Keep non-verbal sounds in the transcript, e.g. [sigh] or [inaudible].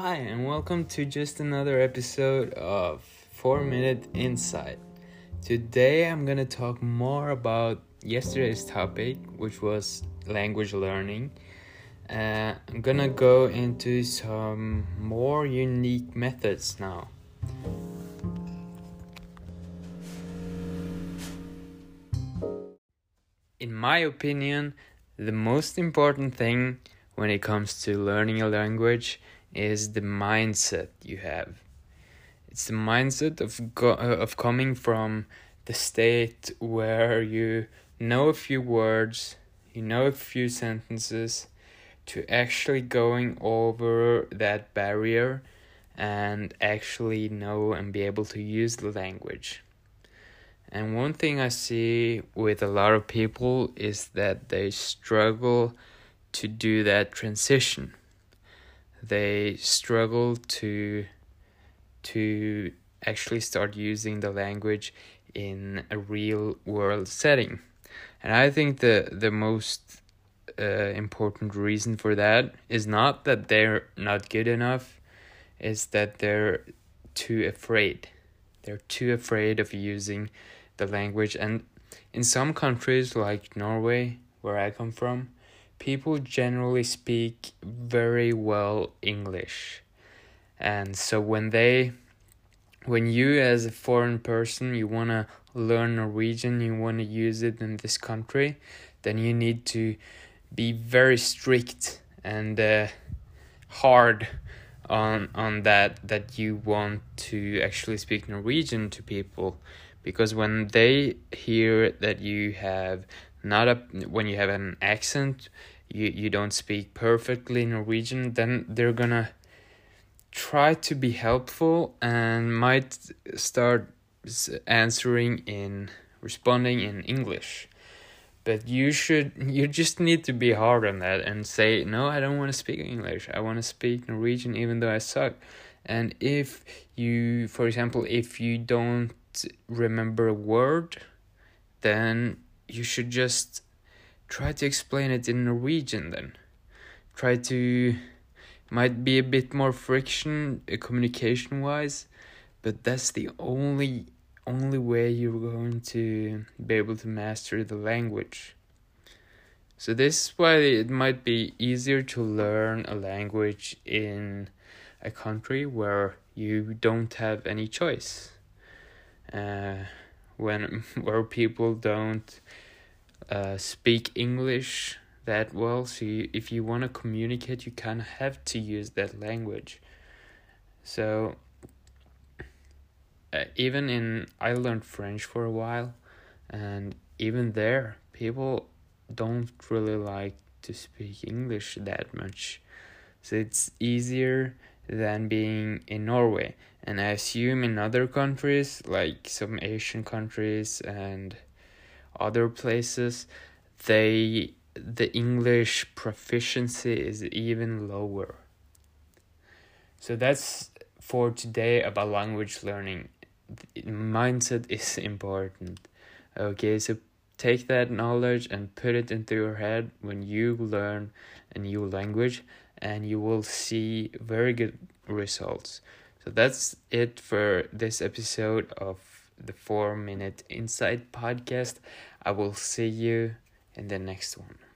Hi, and welcome to just another episode of 4 Minute Insight. Today I'm gonna talk more about yesterday's topic, which was language learning. Uh, I'm gonna go into some more unique methods now. In my opinion, the most important thing when it comes to learning a language is the mindset you have. It's the mindset of go- uh, of coming from the state where you know a few words, you know a few sentences, to actually going over that barrier and actually know and be able to use the language. And one thing I see with a lot of people is that they struggle to do that transition they struggle to to actually start using the language in a real world setting. And I think the the most uh, important reason for that is not that they're not good enough, is that they're too afraid. They're too afraid of using the language and in some countries like Norway where I come from, people generally speak very well English. And so when they when you as a foreign person you want to learn Norwegian, you want to use it in this country, then you need to be very strict and uh, hard on on that that you want to actually speak Norwegian to people because when they hear that you have not a when you have an accent you you don't speak perfectly Norwegian then they're gonna try to be helpful and might start answering in responding in English. But you should you just need to be hard on that and say no I don't want to speak English. I want to speak Norwegian even though I suck. And if you for example if you don't remember a word then you should just try to explain it in Norwegian then. Try to might be a bit more friction uh, communication wise, but that's the only only way you're going to be able to master the language. So this is why it might be easier to learn a language in a country where you don't have any choice. Uh, when [laughs] where people don't uh, speak English that well. So you, if you want to communicate, you kind of have to use that language. So uh, even in I learned French for a while, and even there, people don't really like to speak English that much. So it's easier than being in Norway. And I assume in other countries, like some Asian countries and other places, they the English proficiency is even lower. So that's for today about language learning. Mindset is [laughs] important. Okay, so take that knowledge and put it into your head when you learn a new language and you will see very good results. So that's it for this episode of the 4 Minute Insight podcast. I will see you in the next one.